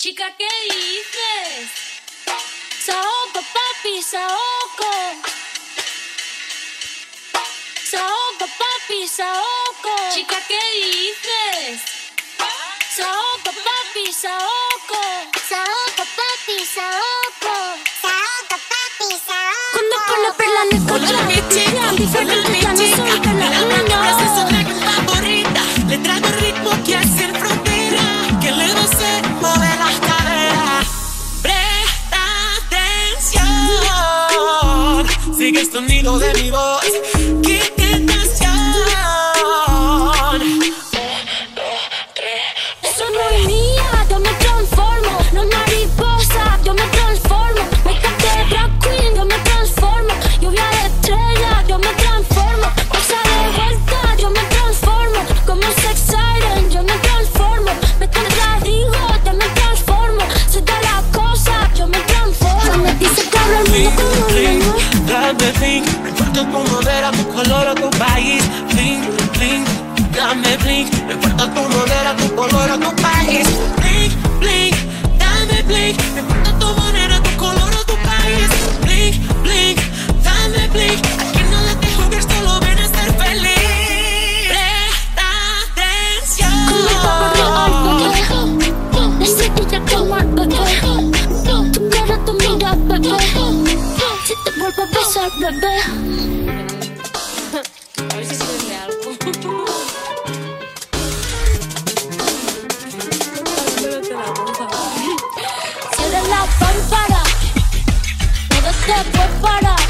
Chica, ¿qué dices? Saoco, papi, saoco. Saoco, papi, saoco. Chica, ¿qué dices? Saoco, papi, saoco. Saoco, papi, saoco. Saoco, papi, saoco. Cuando con la perla Hola mi chica, hola mi sigue el sonido de mi voz. ¡Qué tentación! Eso no es mía, yo me transformo. No mariposa, yo me transformo. Me capté drag queen, yo me transformo. Lluvia de estrella, yo me transformo. Cosa de vuelta, yo me transformo. Como sex siren, yo me transformo. Me contradigo, yo me transformo. Soy de la cosa, yo me transformo. Me dice que overthink bebé A ver si sirve de algo. Cierra la pámpara No te prepara. Cierra